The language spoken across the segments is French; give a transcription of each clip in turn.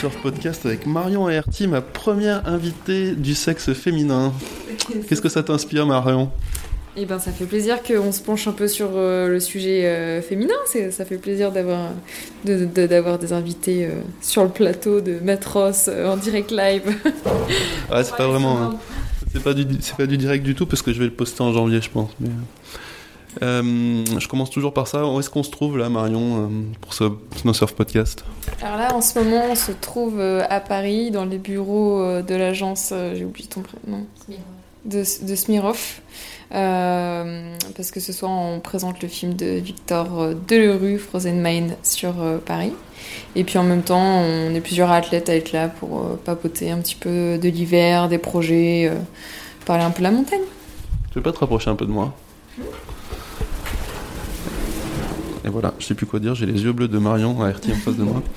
Surf Podcast avec Marion Aerti, ma première invitée du sexe féminin. Qu'est-ce que ça t'inspire, Marion? Eh ben, ça fait plaisir qu'on se penche un peu sur euh, le sujet euh, féminin. Ça fait plaisir d'avoir de, d'avoir des invités euh, sur le plateau de Matros en direct live. ouais, c'est pas vraiment. Hein. C'est pas, du, c'est pas du direct du tout parce que je vais le poster en janvier, je pense. Mais... Euh, je commence toujours par ça. Où est-ce qu'on se trouve là, Marion, euh, pour ce Snow Surf Podcast? Alors là, en ce moment, on se trouve euh, à Paris, dans les bureaux de l'agence, j'ai oublié ton prénom, de, de Smirov. parce que ce soir, on présente le film de Victor Delerue, Frozen Mind, sur Paris. Et puis en même temps, on est plusieurs athlètes à être là pour papoter un petit peu de l'hiver, des projets, parler un peu de la montagne. Tu veux pas te rapprocher un peu de moi? Et voilà, je sais plus quoi dire, j'ai les yeux bleus de Marion à RT en face de moi.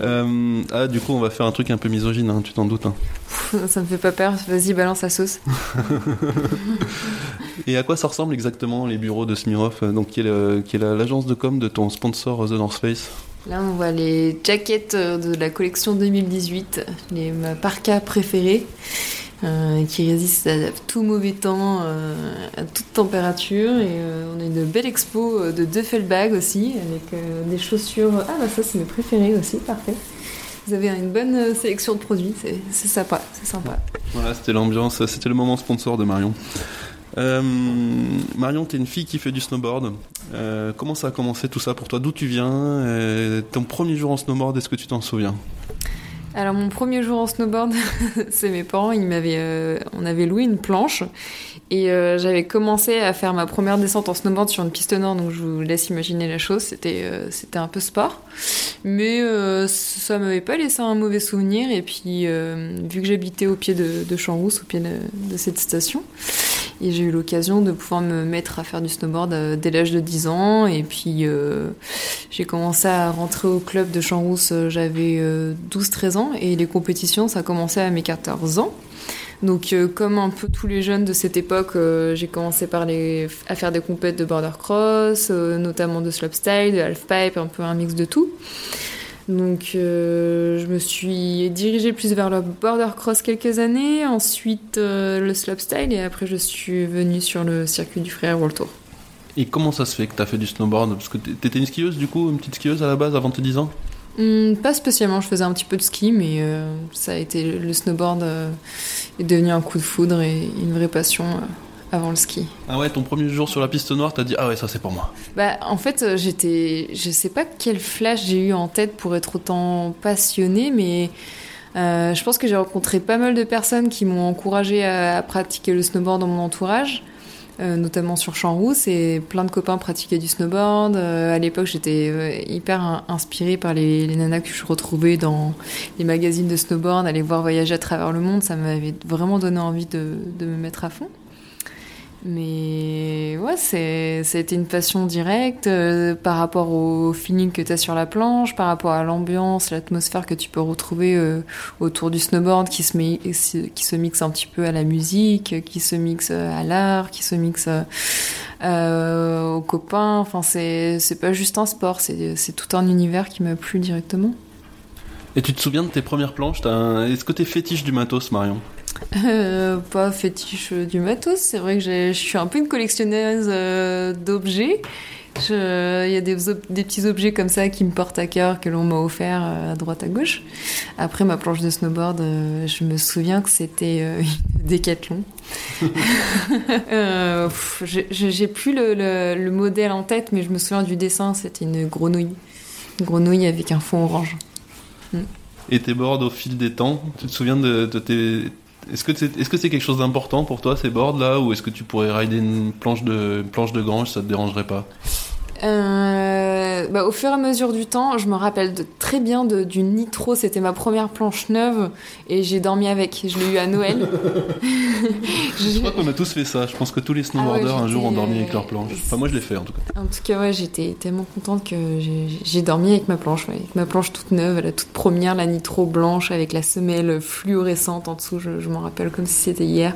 Euh, ah, du coup, on va faire un truc un peu misogyne, hein, tu t'en doutes. Hein. Ça me fait pas peur, vas-y, balance la sauce. Et à quoi ça ressemble exactement les bureaux de Smirov, euh, donc qui est l'agence de com de ton sponsor The North Face? Là, on voit les jackets euh, de la collection 2018, les parkas préférés. Euh, qui résiste à tout mauvais temps, euh, à toute température. Et euh, on a une belle expo de Duffelbag aussi, avec des chaussures. Ah bah ça c'est mes préférés aussi, parfait. Vous avez une bonne sélection de produits, c'est sympa, c'est sympa. Voilà, c'était l'ambiance, c'était le moment sponsor de Marion. Marion, tu es une fille qui fait du snowboard. comment ça a commencé tout ça pour toi? D'où tu viens? Ton premier jour en snowboard, est-ce que tu t'en souviens? Alors mon premier jour en snowboard, c'est mes parents, ils m'avaient, euh, on avait loué une planche et euh, j'avais commencé à faire ma première descente en snowboard sur une piste nord, donc je vous laisse imaginer la chose. C'était, euh, un peu sport, mais ça m'avait pas laissé un mauvais souvenir. Et puis vu que j'habitais au pied de, de Champs-Rousse, au pied de, cette station, et j'ai eu l'occasion de pouvoir me mettre à faire du snowboard dès l'âge de 10 ans. Et puis j'ai commencé à rentrer au club de Champs-Rousse, j'avais 12-13 ans et les compétitions, ça a commencé à mes 14 ans. Donc, euh, comme un peu tous les jeunes de cette époque, euh, j'ai commencé par les, à faire des compètes de border cross, euh, notamment de slopestyle, de halfpipe, un peu un mix de tout. Donc, je me suis dirigée plus vers le border cross quelques années, ensuite le slopestyle, et après, je suis venue sur le circuit du Frère World Tour. Et comment ça se fait que tu as fait du snowboard? Parce que tu étais une skieuse, du coup, une petite skieuse à la base avant tes 10 ans? Hmm, pas spécialement, je faisais un petit peu de ski, mais euh, ça a été le snowboard euh, est devenu un coup de foudre et une vraie passion euh, avant le ski. Ah ouais, ton premier jour sur la piste noire, t'as dit ah ouais ça c'est pour moi. Bah en fait j'étais, je sais pas quel flash j'ai eu en tête pour être autant passionnée, mais je pense que j'ai rencontré pas mal de personnes qui m'ont encouragé à, pratiquer le snowboard dans mon entourage. Euh, notamment sur Champs-Rousse, et plein de copains pratiquaient du snowboard. Euh, à l'époque, j'étais euh, hyper inspirée par les, les, nanas que je retrouvais dans les magazines de snowboard, aller voir voyager à travers le monde, ça m'avait vraiment donné envie de, de me mettre à fond. Mais ouais, c'est, ça une passion directe euh, par rapport au feeling que tu as sur la planche, par rapport à l'ambiance, l'atmosphère que tu peux retrouver euh, autour du snowboard qui se, met, qui se mixe un petit peu à la musique, qui se mixe à l'art, qui se mixe euh, aux copains. Enfin, c'est, c'est pas juste un sport, c'est, c'est tout un univers qui m'a plu directement. Et tu te souviens de tes premières planches? Est-ce que t'es fétiche du matos, Marion? Euh, pas fétiche du matos. C'est vrai que je suis un peu une collectionneuse euh, d'objets. Il y a des, des, petits objets comme ça qui me portent à cœur, que l'on m'a offert euh, à droite à gauche. Après ma planche de snowboard, je me souviens que c'était une décathlon. J'ai plus le, le, modèle en tête, mais je me souviens du dessin. C'était une grenouille. Une grenouille avec un fond orange. Mm. Et tes boards au fil des temps, tu te souviens de, de tes, est-ce que c'est est -ce c'est quelque chose d'important pour toi ces boards là ou est-ce que tu pourrais rider une planche de une planche de grange ça te dérangerait pas? Euh, bah, au fur et à mesure du temps, je me rappelle de, très bien de, du Nitro. C'était ma première planche neuve et j'ai dormi avec. Je l'ai eu à Noël. je crois qu'on a tous fait ça. Je pense que tous les snowboarders ah un jour ont dormi avec leur planche. Enfin, moi, je l'ai fait en tout cas. En tout cas, ouais, j'étais tellement contente que j'ai dormi avec ma planche. avec ma planche toute neuve, la toute première, la Nitro blanche avec la semelle fluorescente en dessous. Je, je m'en rappelle comme si c'était hier.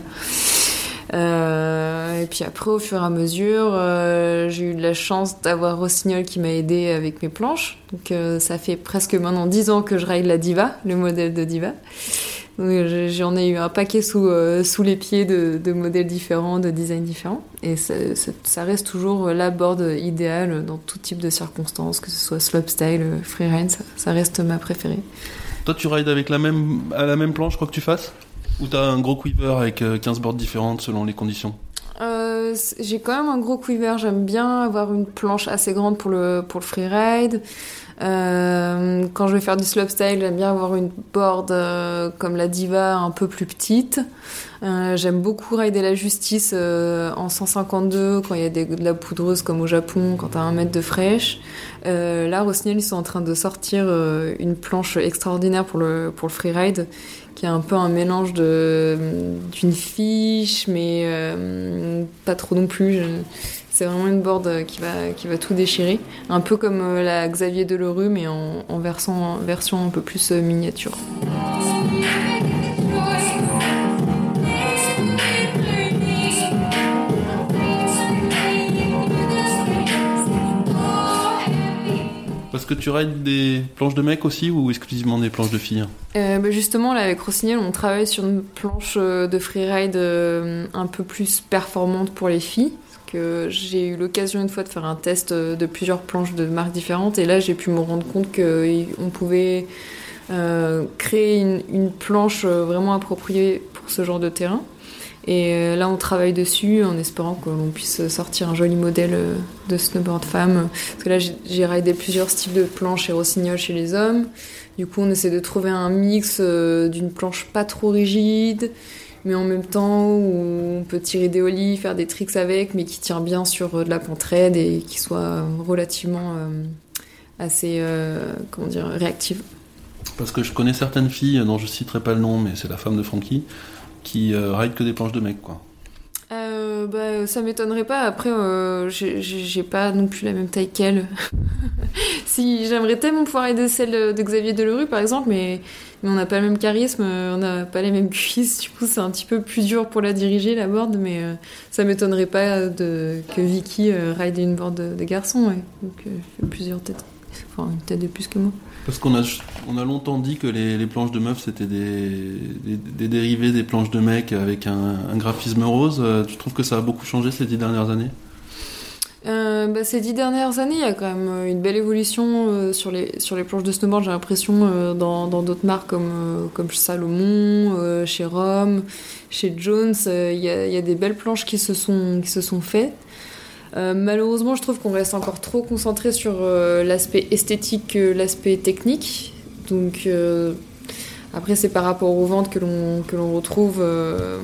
Et puis après, au fur et à mesure, j'ai eu la chance d'avoir Rossignol qui m'a aidé avec mes planches. Donc ça fait presque maintenant 10 ans que je ride la Diva, le modèle de Diva. J'en ai eu un paquet sous, euh, sous les pieds de, de, modèles différents, de designs différents. Et ça, ça, reste toujours la board idéale dans tout type de circonstances, que ce soit slopestyle, freeride, ça, ça reste ma préférée. Toi, tu rides avec la même, à la même planche, quoi que tu fasses? Ou t'as un gros quiver avec 15 euh, boards différentes selon les conditions euh, j'ai quand même un gros quiver. J'aime bien avoir une planche assez grande pour le, pour le freeride. Euh, quand je vais faire du slopestyle, j'aime bien avoir une board comme la Diva un peu plus petite. J'aime beaucoup rider la justice en 152 quand il y a de la poudreuse comme au Japon, quand t'as un mètre de fraîche. là, Rossignol, ils sont en train de sortir une planche extraordinaire pour le, pour le freeride qui est un peu un mélange d'une fiche, mais pas trop non plus. C'est vraiment une board qui va, qui va tout déchirer. Un peu comme euh, la Xavier Delerue, mais en, en version, un peu plus euh, miniature. Parce que tu rides des planches de mecs aussi ou exclusivement des planches de filles? Euh, bah Justement, là, avec Rossignol, on travaille sur une planche de freeride un peu plus performante pour les filles. J'ai eu l'occasion une fois de faire un test de plusieurs planches de marques différentes. Et là j'ai pu me rendre compte qu'on pouvait euh, créer une, planche vraiment appropriée pour ce genre de terrain. Et euh, là on travaille dessus en espérant que l'on puisse sortir un joli modèle de snowboard femme. Parce que là j'ai raidé plusieurs styles de planches et rossignol chez les hommes. Du coup on essaie de trouver un mix euh, d'une planche pas trop rigide, mais en même temps où on peut tirer des ollies, faire des tricks avec, mais qui tient bien sur euh, de la pente raide et qui soit relativement euh, assez, euh, comment dire, réactive. Parce que je connais certaines filles, dont je citerai pas le nom, mais c'est la femme de Frankie, qui euh, ride que des planches de mecs, quoi. Euh, bah, ça m'étonnerait pas. Après, euh, j'ai pas non plus la même taille qu'elle. si j'aimerais tellement pouvoir aider celle de Xavier Delerue, par exemple, mais, on n'a pas le même charisme, on n'a pas les mêmes cuisses. Du coup, c'est un petit peu plus dur pour la diriger la board, mais euh, ça m'étonnerait pas que Vicky ride une board de, de garçon. Ouais. Donc, plusieurs têtes, enfin une tête de plus que moi. Parce qu'on a, on a longtemps dit que les, planches de meufs c'était des, dérivés des planches de mecs avec un, graphisme rose. Euh, tu trouves que ça a beaucoup changé ces dix dernières années? Euh, bah, ces dix dernières années, il y a quand même une belle évolution euh, sur, les, planches de snowboard, j'ai l'impression, euh, dans d'autres marques comme, euh, Salomon, euh, chez Rome, chez Jones. Il y a, des belles planches qui se sont faites. Euh, malheureusement, je trouve qu'on reste encore trop concentré sur euh, l'aspect esthétique que l'aspect technique. Donc, euh, après, c'est par rapport aux ventes que l'on, retrouve euh,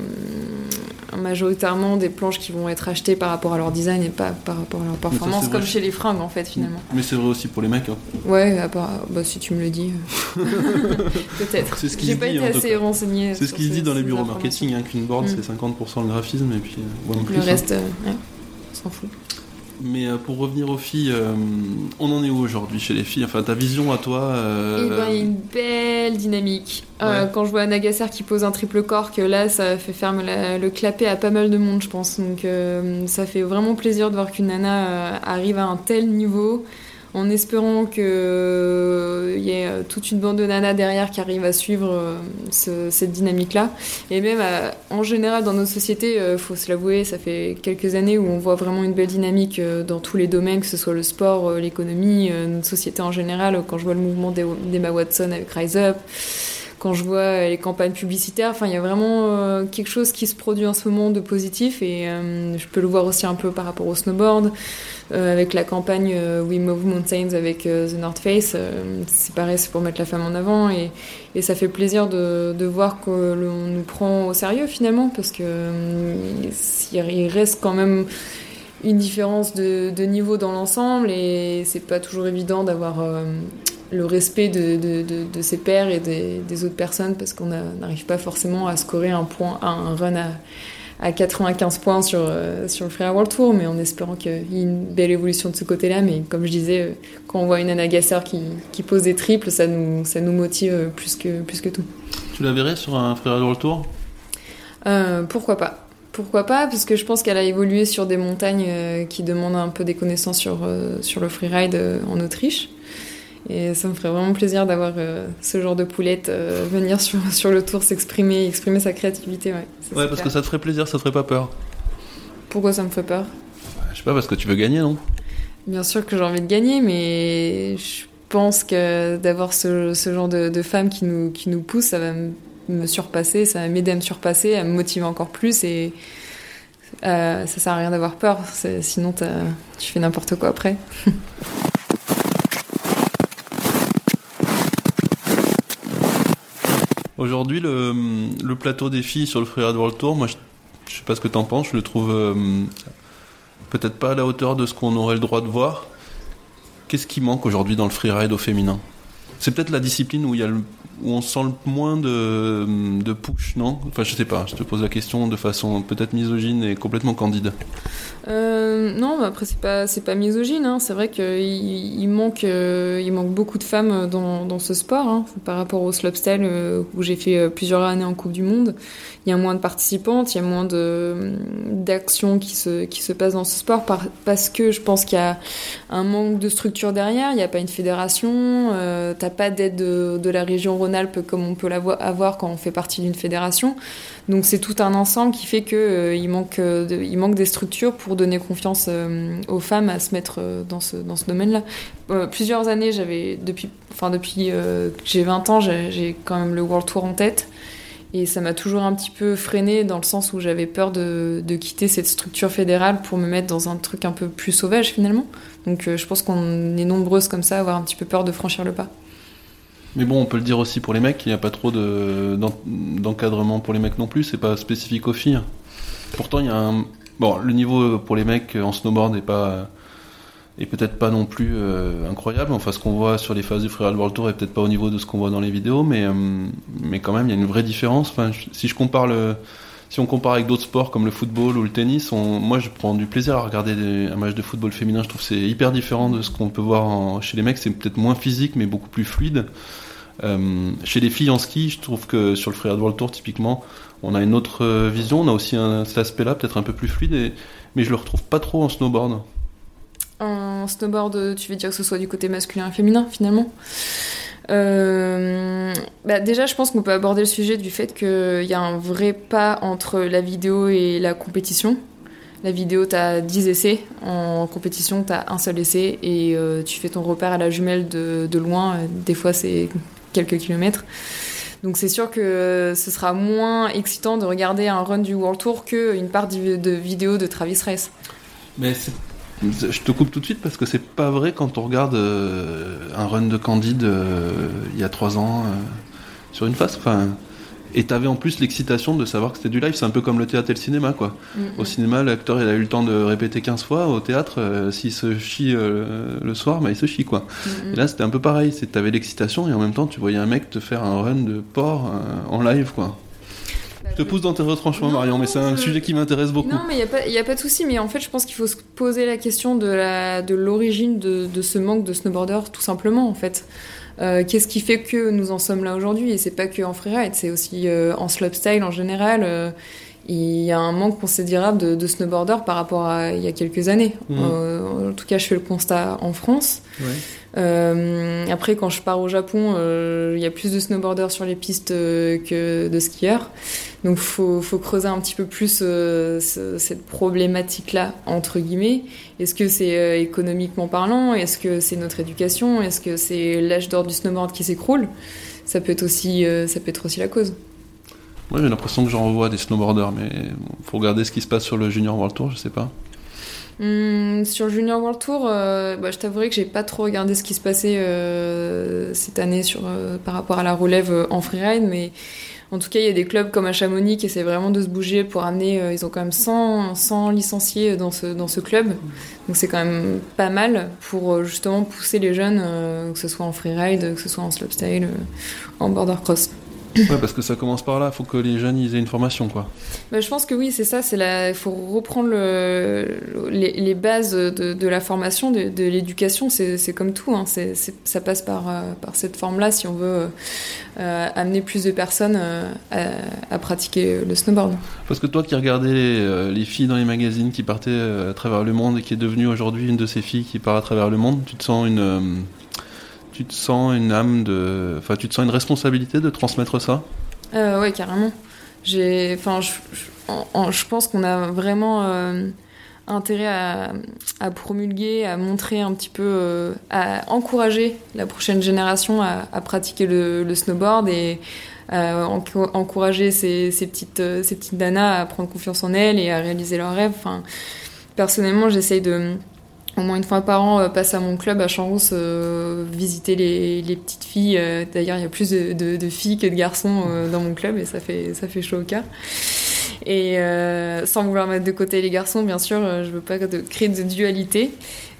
majoritairement des planches qui vont être achetées par rapport à leur design et pas par rapport à leur performance, ça, comme chez les fringues en fait, finalement. Mais c'est vrai aussi pour les mecs. Hein. Ouais, part, bah, si tu me le dis. Peut-être. C'est ce qui J'ai pas dit, été assez renseigné. C'est ce qui se dit dans les bureaux marketing, hein, qu'une board mm. c'est 50% le graphisme et puis. Plus, le reste, hein. ouais s'en fout. Mais euh, pour revenir aux filles, euh, on en est où aujourd'hui chez les filles? Enfin, ta vision à toi euh... Eh ben, il y a une belle dynamique. Euh, quand je vois Nagasser qui pose un triple cork, là, ça fait faire la, le clapper à pas mal de monde, je pense. Donc, ça fait vraiment plaisir de voir qu'une nana arrive à un tel niveau en espérant qu'il euh, y ait euh, toute une bande de nanas derrière qui arrive à suivre euh, ce, cette dynamique-là. Et même en général dans notre société, il faut se l'avouer, ça fait quelques années où on voit vraiment une belle dynamique dans tous les domaines, que ce soit le sport, l'économie, notre société en général. Quand je vois le mouvement d'Emma Watson avec Rise Up, quand je vois les campagnes publicitaires, enfin il y a vraiment quelque chose qui se produit en ce moment de positif et je peux le voir aussi un peu par rapport au snowboard avec la campagne euh, We Move Mountains avec euh, The North Face. Euh, c'est pareil, c'est pour mettre la femme en avant et, ça fait plaisir de, voir qu'on nous prend au sérieux finalement parce que euh, il reste quand même une différence de, niveau dans l'ensemble et c'est pas toujours évident d'avoir euh, le respect de, ses pairs et des, autres personnes parce qu'on n'arrive pas forcément à scorer un point, un run à, à 95 points sur, euh, sur le Free World Tour, mais en espérant qu'il y ait une belle évolution de ce côté-là. Mais comme je disais, euh, quand on voit une Anna Gasser qui, qui pose des triples, ça nous, ça nous motive plus que, plus que tout. Tu la verrais sur un Free World Tour? Euh, Pourquoi pas Pourquoi pas Parce que je pense qu'elle a évolué sur des montagnes qui demandent un peu des connaissances sur, sur le freeride en Autriche. Et ça me ferait vraiment plaisir d'avoir ce genre de poulette venir sur, sur le tour s'exprimer, exprimer sa créativité. Ouais, ouais parce que ça te ferait plaisir, ça te ferait pas peur. Pourquoi ça me ferait peur? Je sais pas, parce que tu veux gagner, non? Bien sûr que j'ai envie de gagner, mais je pense que d'avoir ce, genre de, femmes qui nous, qui nous poussent, ça va me surpasser, ça va m'aider à me surpasser, à me motiver encore plus et euh, ça sert à rien d'avoir peur, sinon tu fais n'importe quoi après. Aujourd'hui, le, plateau des filles sur le Freeride World Tour, moi je, je sais pas ce que tu en penses, je le trouve euh, peut-être pas à la hauteur de ce qu'on aurait le droit de voir. Qu'est-ce qui manque aujourd'hui dans le freeride au féminin? C'est peut-être la discipline où il y a le où on sent le moins de, de push, non? Enfin, je sais pas, je te pose la question de façon peut-être misogyne et complètement candide. Euh, non, mais après, c'est pas, c'est pas misogyne, hein. c'est vrai qu'il il manque, euh, il manque beaucoup de femmes dans, dans ce sport, hein. par rapport au slopestyle euh, où j'ai fait plusieurs années en Coupe du Monde. Il y a moins de participantes, il y a moins de, d'actions qui se, qui se passent dans ce sport parce que je pense qu'il y a un manque de structure derrière, il n'y a pas une fédération, t'as pas d'aide de, de la région comme on peut l'avoir quand on fait partie d'une fédération. Donc c'est tout un ensemble qui fait qu'il euh, euh, manque des structures pour donner confiance euh, aux femmes à se mettre dans ce, domaine-là. plusieurs années, j'avais depuis, enfin depuis que j'ai 20 ans, j'ai quand même le World Tour en tête. Et ça m'a toujours un petit peu freiné dans le sens où j'avais peur de, quitter cette structure fédérale pour me mettre dans un truc un peu plus sauvage finalement. Donc je pense qu'on est nombreuses comme ça à avoir un petit peu peur de franchir le pas. Mais bon, on peut le dire aussi pour les mecs, il n'y a pas trop d'encadrement pour les mecs non plus, c'est pas spécifique aux filles. Pourtant, il y a un. Bon, le niveau pour les mecs en snowboard n'est pas. est peut-être pas non plus euh, incroyable. Enfin, ce qu'on voit sur les phases du Freeride World Tour est peut-être pas au niveau de ce qu'on voit dans les vidéos, mais, euh, mais quand même, il y a une vraie différence. Enfin, si je compare le. Si on compare avec d'autres sports comme le football ou le tennis, moi je prends du plaisir à regarder un match de football féminin. Je trouve c'est hyper différent de ce qu'on peut voir chez les mecs. C'est peut-être moins physique mais beaucoup plus fluide. Euh, chez les filles en ski, je trouve que sur le Freeride World Tour, typiquement, on a une autre euh, vision. On a aussi un, cet aspect-là, peut-être un peu plus fluide, mais je le retrouve pas trop en snowboard. En snowboard, tu veux dire que ce soit du côté masculin et féminin, finalement? Euh, bah déjà, je pense qu'on peut aborder le sujet du fait qu'il y a un vrai pas entre la vidéo et la compétition. La vidéo, tu as 10 essais. En compétition, tu as un seul essai et tu fais ton repère à la jumelle de, loin. Des fois, c'est quelques kilomètres. Donc c'est sûr que ce sera moins excitant de regarder un run du World Tour qu'une part de vidéos de Travis Race. Je te coupe tout de suite parce que c'est pas vrai quand on regarde euh, un run de Candide euh, il y a trois ans euh, sur une face. Enfin, et t'avais en plus l'excitation de savoir que c'était du live. C'est un peu comme le théâtre et le cinéma, quoi. Au cinéma, l'acteur, il a eu le temps de répéter 15 fois. Au théâtre, s'il se chie le soir, bah, il se chie, quoi. Et là, c'était un peu pareil. C'est t'avais l'excitation et en même temps, tu voyais un mec te faire un run de porc en live, quoi. Te pousse dans tes retranchements, Marion, mais c'est un sujet qui m'intéresse beaucoup. Non, mais il n'y a, pas de souci. Mais en fait, je pense qu'il faut se poser la question de l'origine de, de, ce manque de snowboarders, tout simplement, en fait. Euh, qu'est-ce qui fait que nous en sommes là aujourd'hui? Et c'est pas que en freeride, c'est aussi euh, en slopestyle en général. Euh, il y a un manque considérable de, de snowboarders par rapport à il y a quelques années. Mmh. en tout cas, je fais le constat en France. après, quand je pars au Japon, il y a plus de snowboarders sur les pistes que de skieurs. Donc faut, faut creuser un petit peu plus euh, cette problématique-là, entre guillemets. Est-ce que c'est euh, économiquement parlant? Est-ce que c'est notre éducation? Est-ce que c'est l'âge d'or du snowboard qui s'écroule? Ça, peut être aussi, euh, ça peut être aussi la cause. Moi j'ai l'impression que j'en revois des snowboarders, mais il faut regarder ce qui se passe sur le Junior World Tour, je sais pas. Hum, sur Junior World Tour, bah, je t'avouerai que j'ai pas trop regardé ce qui se passait cette année sur, par rapport à la relève en freeride, mais en tout cas, il y a des clubs comme à Chamonix qui essaient vraiment de se bouger pour amener. Euh, ils ont quand même 100, 100 licenciés dans ce, dans ce club. Donc c'est quand même pas mal pour euh, justement pousser les jeunes, euh, que ce soit en freeride, que ce soit en slopestyle, en border cross. Ouais, parce que ça commence par là. Il faut que les jeunes ils aient une formation, quoi. Bah, je pense que oui, c'est ça. C'est la. Il faut reprendre le... les, les, bases de, de, la formation, de, de l'éducation. C'est comme tout. Hein. Ça passe par, euh, par cette forme-là si on veut euh, amener plus de personnes euh, à, à, pratiquer le snowboard. Parce que toi qui regardais les, les filles dans les magazines qui partaient à travers le monde et qui est devenue aujourd'hui une de ces filles qui part à travers le monde, tu te sens une tu te sens une âme de. Enfin, tu te sens une responsabilité de transmettre ça? Euh, Ouais, carrément. J'ai. Enfin, je, pense qu'on a vraiment euh, intérêt à, à, promulguer, à montrer un petit peu. Euh, à encourager la prochaine génération à, à pratiquer le, snowboard et. Euh, encourager ces, petites, ces petites nanas à prendre confiance en elles et à réaliser leurs rêves. Enfin, personnellement, j'essaye de, au moins une fois par an, euh, passe à mon club à Champs, euh, visiter les, les, petites filles. Euh, d'ailleurs, il y a plus de, de, de, filles que de garçons dans mon club et ça fait, ça fait chaud au cœur. Et sans vouloir mettre de côté les garçons, bien sûr, je veux pas créer de dualité.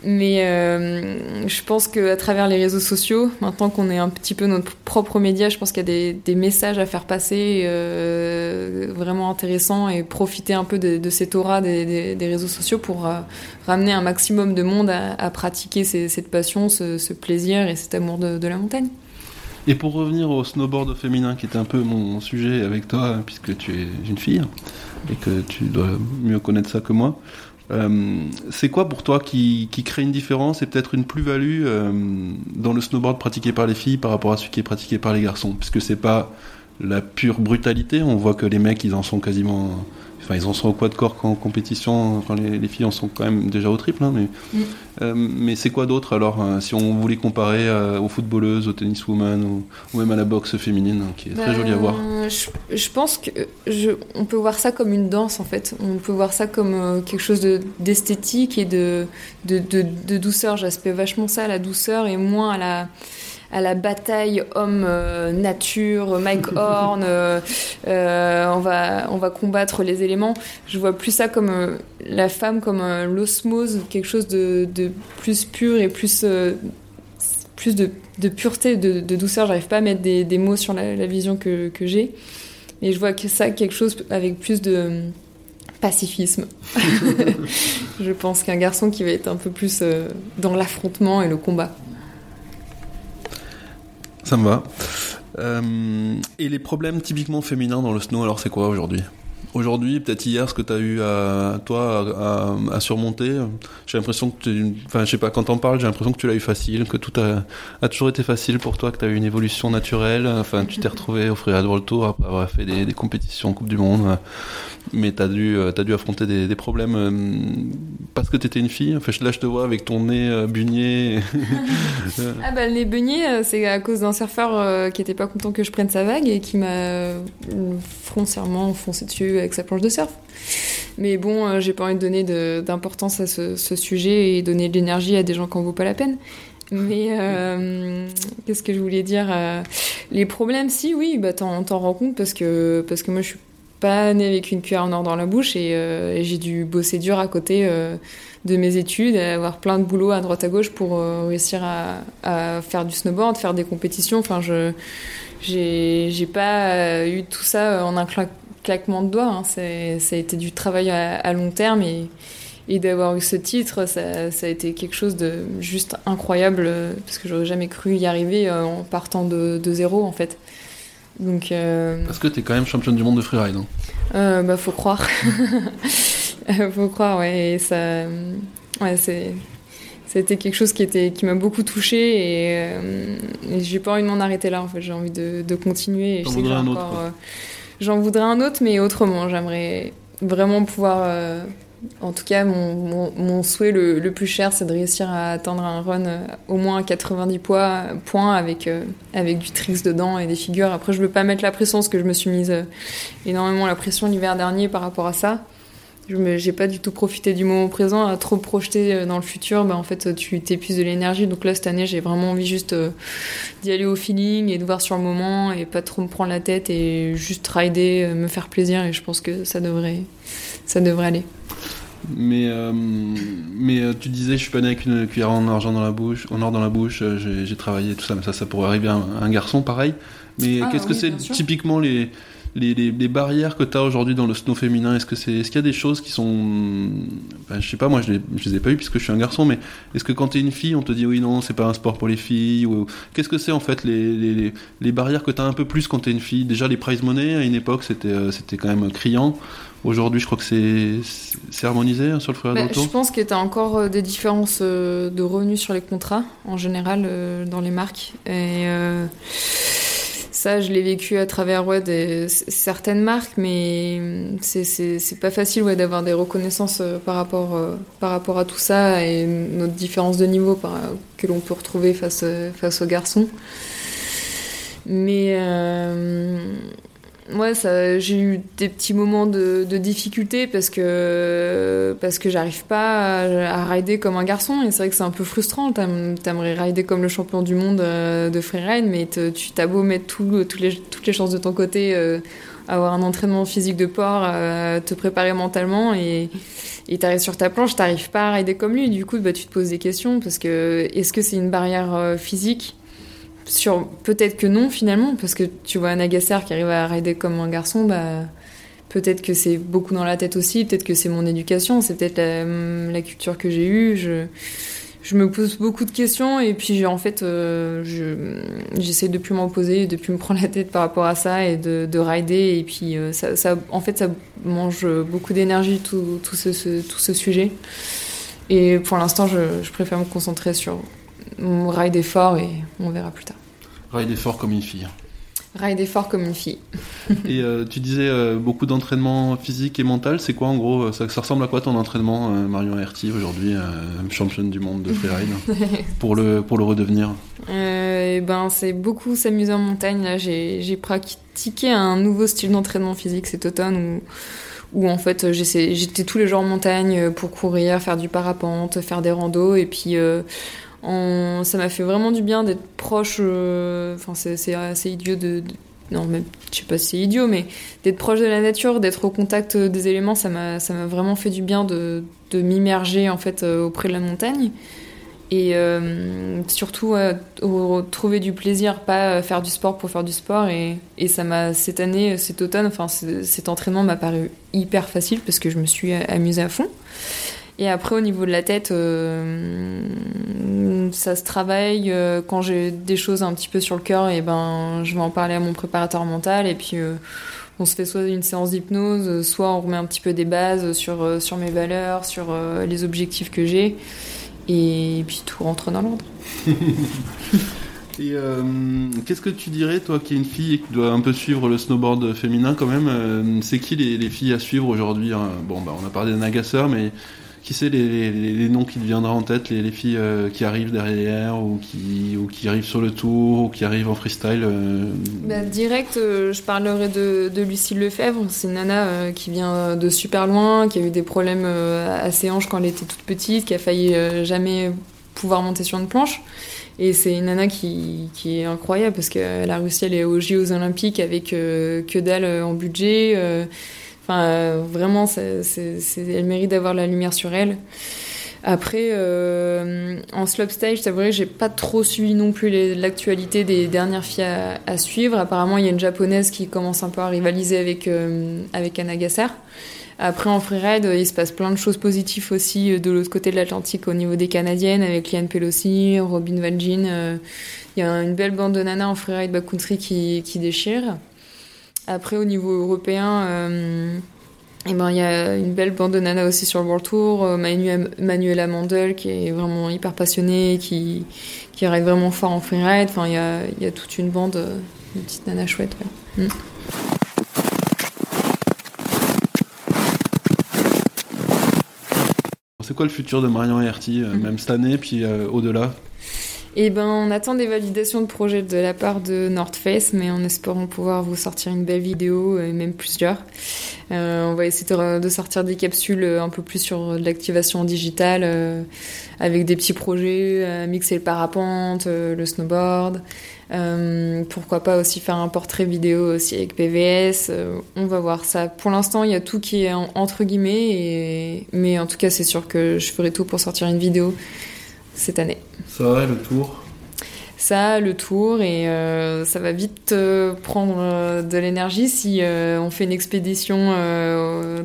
Mais euh, je pense qu'à travers les réseaux sociaux, maintenant qu'on est un petit peu notre propre média, je pense qu'il y a des, messages à faire passer euh, vraiment intéressants et profiter un peu de, de cette aura des, réseaux sociaux pour euh, ramener un maximum de monde à, pratiquer cette passion, ce, plaisir et cet amour de, la montagne. Et pour revenir au snowboard féminin, qui est un peu mon sujet avec toi, puisque tu es une fille et que tu dois mieux connaître ça que moi, euh, c'est quoi pour toi qui, crée une différence et peut-être une plus-value euh, dans le snowboard pratiqué par les filles par rapport à celui qui est pratiqué par les garçons? Puisque c'est pas la pure brutalité, on voit que les mecs ils en sont quasiment Enfin, ils en sont au de corps en compétition. Enfin, les, les, filles en sont quand même déjà au triple. Hein, mm. Euh, mais c'est quoi d'autre alors euh, Si on voulait comparer euh, aux footballeuses, aux tenniswomen ou, ou, même à la boxe féminine, hein, qui est très jolie à voir. Je, je pense que je, on peut voir ça comme une danse en fait. On peut voir ça comme quelque chose d'esthétique et de, de, de, de douceur. J'aspecte vachement ça à la douceur et moins à la à la bataille homme-nature, euh, Mike Horn, euh, euh, on, va, on va combattre les éléments. Je vois plus ça comme la femme, comme l'osmose, quelque chose de, de, plus pur et plus, plus de, de, pureté, de, de douceur. J'arrive pas à mettre des, des, mots sur la, la vision que, que j'ai. Mais je vois que ça, quelque chose avec plus de pacifisme. je pense qu'un garçon qui va être un peu plus dans l'affrontement et le combat. Ça me va. Euh, et les problèmes typiquement féminins dans le snow, alors c'est quoi aujourd'hui? Aujourd'hui, peut-être hier, ce que tu as eu à toi à, à surmonter, j'ai l'impression que tu, enfin, je sais pas, quand t'en parles, j'ai l'impression que tu l'as eu facile, que tout a, a, toujours été facile pour toi, que tu as eu une évolution naturelle, enfin, tu t'es retrouvé au Free World Tour après avoir fait des, des compétitions Coupe du Monde mais t'as dû, euh, as dû affronter des, des problèmes euh, parce que t'étais une fille. Enfin, là, je te vois avec ton nez euh, bunier. ah bah, le nez bunier, c'est à cause d'un surfeur qui était pas content que je prenne sa vague et qui m'a foncièrement foncé dessus avec sa planche de surf. Mais bon, j'ai pas envie de donner d'importance à ce, ce, sujet et donner de l'énergie à des gens qui en vaut pas la peine. Mais euh, qu'est-ce que je voulais dire Les problèmes, si, oui, bah t'en rends compte parce que parce que moi je suis pas née avec une cuillère en or dans la bouche et, euh, et j'ai dû bosser dur à côté euh, de mes études, avoir plein de boulot à droite à gauche pour euh, réussir à, faire du snowboard, faire des compétitions. Enfin, je j'ai pas eu tout ça en un claquement de doigts. Hein. Ça a été du travail à, à long terme et, et d'avoir eu ce titre, ça, ça, a été quelque chose de juste incroyable parce que j'aurais jamais cru y arriver en partant de, de zéro en fait. Donc, euh... Parce que t'es quand même championne du monde de freeride. Hein. Euh, bah, faut croire. faut croire, ouais. Et ça, ouais, c'est, c'était quelque chose qui était, qui m'a beaucoup touchée et, euh, et j'ai pas envie de m'en arrêter là. En fait, j'ai envie de, de continuer. J'en voudrais un autre. Euh, j'en voudrais un autre, mais autrement. J'aimerais vraiment pouvoir euh, en tout cas, mon, souhait le, plus cher, c'est de réussir à atteindre un run euh, au moins à 90 poids, points avec, euh, avec du tricks dedans et des figures. Après, je veux pas mettre la pression parce que je me suis mise euh, énormément la pression l'hiver dernier par rapport à ça. Je n'ai pas du tout profité du moment présent, à trop projeter dans le futur. Bah, en fait, tu t'épuises de l'énergie. Donc là, cette année, j'ai vraiment envie juste d'y aller au feeling et de voir sur le moment et pas trop me prendre la tête et juste rider, me faire plaisir. Et je pense que ça devrait, ça devrait aller. Mais, euh, mais euh, tu disais, je suis pas né avec une cuillère en argent dans la bouche, en or dans la bouche, euh, j'ai travaillé tout ça, mais ça, ça pourrait arriver à un, un garçon pareil. Mais Ah qu'est-ce que c'est typiquement les, les, les, les barrières que tu as aujourd'hui dans le snow féminin Est-ce que c'est est-ce qu'il y a des choses qui sont ben, je sais pas moi je je les ai pas eues puisque je suis un garçon mais est-ce que quand tu es une fille on te dit oui non c'est pas un sport pour les filles ou qu'est-ce que c'est en fait les, les, les, barrières que tu as un peu plus quand tu es une fille? Déjà les prize money à une époque c'était euh, c'était quand même criant. Aujourd'hui je crois que c'est c'est harmonisé hein, sur le frère Bah, je pense que tu as encore euh, des différences euh, de revenus sur les contrats, en général, dans les marques. Et ça, je l'ai vécu à travers certaines marques, mais c'est- c'est pas facile d'avoir des reconnaissances euh, par, rapport, euh, par rapport à tout ça et notre différence de niveau que l'on peut retrouver face, euh, face aux garçons. Mais ouais, ça, j'ai eu des petits moments de, difficulté parce que parce que j'arrive pas à, rider comme un garçon et c'est vrai que c'est un peu frustrant. T'aim- T'aimerais rider comme le champion du monde euh, de freeride, mais tu t'as beau mettre toutes les chances de ton côté, euh, avoir un entraînement physique de port, euh, te préparer mentalement et t'arrives sur ta planche, t'arrives pas à rider comme lui. Du coup, bah, tu te poses des questions parce que est-ce que c'est une barrière physique? Sur peut-être que non finalement parce que tu vois un Agasser qui arrive à rider comme un garçon bah peut-être que c'est beaucoup dans la tête aussi peut-être que c'est mon éducation c'est peut-être la, la culture que j'ai eue je je me pose beaucoup de questions et puis en fait euh, je j'essaie de plus m'en poser de plus me prendre la tête par rapport à ça et de, de rider et puis euh, ça, en fait ça mange beaucoup d'énergie tout, tout ce, tout ce sujet. Et pour l'instant je, préfère me concentrer sur mon rider fort et on verra plus tard Rider fort comme une fille. Rider fort comme une fille. Et euh, tu disais euh, beaucoup d'entraînement physique et mental. C'est quoi en gros euh, ça, ça ressemble à quoi ton entraînement, euh, Marion Herty, aujourd'hui, championne du monde de freeride, pour le, pour le redevenir? Et ben, c'est beaucoup s'amuser en montagne. Là, j'ai j'ai pratiqué un nouveau style d'entraînement physique cet automne où, où en fait j'étais tous les jours en montagne pour courir, faire du parapente, faire des randos et puis euh, ça m'a fait vraiment du bien d'être proche. euh, Enfin, c'est assez idiot de, non, même, je sais pas si c'est idiot, mais d'être proche de la nature, d'être au contact des éléments, ça m'a vraiment fait du bien de, m'immerger en fait euh, auprès de la montagne. Et euh, surtout, euh, trouver du plaisir, pas euh, faire du sport pour faire du sport. Et, et ça m'a, cette année, cet automne, enfin, cet entraînement m'a paru hyper facile parce que je me suis amusée à fond. Et après, au niveau de la tête, euh, ça se travaille. euh, Quand j'ai des choses un petit peu sur le cœur, et ben, je vais en parler à mon préparateur mental. Et puis, euh, on se fait soit une séance d'hypnose, soit on remet un petit peu des bases sur, sur mes valeurs, sur les objectifs que j'ai. Et puis tout rentre dans l'ordre. Et qu'est-ce que tu dirais, toi qui es une fille et qui doit un peu suivre le snowboard féminin quand même, c'est qui les, les filles à suivre aujourd'hui hein? Bon, bah, on a parlé d'Anagasser, mais qui c'est les, noms qui te viendraient en tête, les, les filles euh, qui arrivent derrière ou qui, ou qui arrivent sur le tour ou qui arrivent en freestyle euh, Bah, direct, euh, je parlerai de, de Lucille Lefebvre. C'est une nana qui vient de super loin, qui a eu des problèmes à ses hanches quand elle était toute petite, qui a failli jamais pouvoir monter sur une planche. Et c'est une nana qui, qui est incroyable parce qu'elle a réussi à aller aux JO Olympiques avec que dalle en budget. Enfin, vraiment, elle mérite d'avoir la lumière sur elle. Après, euh, en slopestyle, c'est vrai que j'ai pas trop suivi non plus l'actualité des dernières filles à, suivre. Apparemment, il y a une japonaise qui commence un peu à rivaliser avec, euh, avec Anna Gasser. Après, en freeride, il se passe plein de choses positives aussi euh, de l'autre côté de l'Atlantique au niveau des Canadiennes, avec Liane Pelosi, Robin Valjean. euh, Il y a une belle bande de nanas en freeride backcountry qui, qui déchire. Après, au niveau européen, euh, eh ben, il y a une belle bande de nanas aussi sur le World Tour. euh, Manu- Manuela Mandel, qui est vraiment hyper passionnée, qui, qui ride vraiment fort en freeride. Enfin, il y a, il y a toute une bande euh, de petites nanas chouettes. ouais. Mm. C'est quoi le futur de Marion Herty, euh, Mhm. même cette année, puis euh, au-delà? Et ben, on attend des validations de projet de la part de North Face, mais en espérant pouvoir vous sortir une belle vidéo, et même plusieurs. Euh, on va essayer de, sortir des capsules euh, un peu plus sur l'activation digitale, euh, avec des petits projets, euh, mixer le parapente, euh, le snowboard. Euh, pourquoi pas aussi faire un portrait vidéo aussi avec PVS. euh, on va voir ça. Pour l'instant, il y a tout qui est en- entre guillemets, et... mais en tout cas, c'est sûr que je ferai tout pour sortir une vidéo cette année. Ça le tour ça, le tour, et euh, ça va vite euh, prendre euh, de l'énergie si on fait une expédition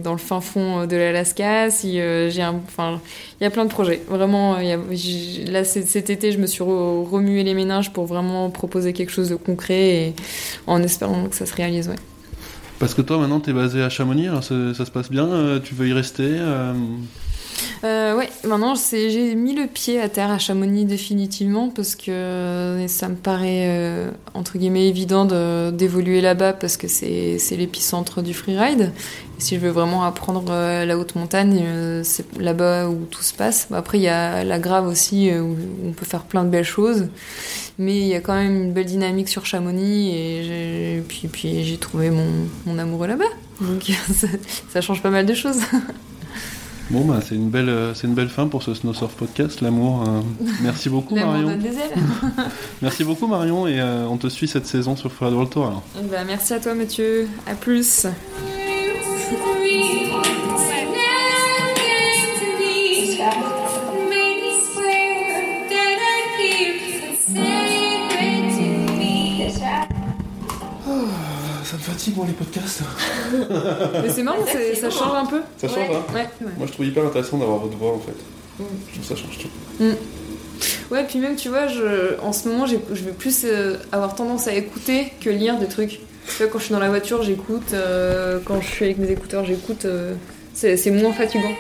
dans le fin fond de l'Alaska, si j'ai un... Enfin, il y a plein de projets. Vraiment, y a, là, cet été, je me suis remué les méninges pour vraiment proposer quelque chose de concret, et en espérant que ça se réalise, ouais. Parce que toi, maintenant, tu es basé à Chamonix, alors ça, ça se passe bien, tu veux y rester euh, ouais, maintenant j'ai mis le pied à terre à Chamonix définitivement parce que ça me paraît euh, entre guillemets évident d'évoluer là-bas parce que c'est l'épicentre du freeride. Et si je veux vraiment apprendre euh, la haute montagne, euh, c'est là-bas où tout se passe. Après, il y a la Grave aussi où on peut faire plein de belles choses. Mais il y a quand même une belle dynamique sur Chamonix et puis, j'ai trouvé mon, mon amoureux là-bas. Donc ça change pas mal de choses. Bon, bah, c'est une, belle, euh, c'est une belle fin pour ce Snowsurf Podcast, l'amour. Euh. merci beaucoup, Marion. merci beaucoup, Marion, et euh, on te suit cette saison sur Freeride World Tour. Bah, merci à toi, Mathieu. À plus. Les podcasts. Mais c'est marrant, ça change un peu. Ça change, hein Moi, je trouve hyper intéressant d'avoir votre voix, en fait. Mm. Je trouve ça change tout. Mm. Ouais, puis même, tu vois, je, en ce moment, je vais plus euh, avoir tendance à écouter que lire des trucs. Tu vois, quand je suis dans la voiture, j'écoute. Euh, quand je suis avec mes écouteurs, j'écoute. Euh, c'est moins fatigant.